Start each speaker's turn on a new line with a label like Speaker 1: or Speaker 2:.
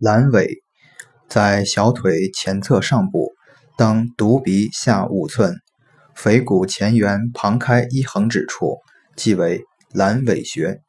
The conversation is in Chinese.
Speaker 1: 阑尾在小腿前侧上部当犊鼻下五寸腓骨前缘旁开一横指处即为阑尾穴。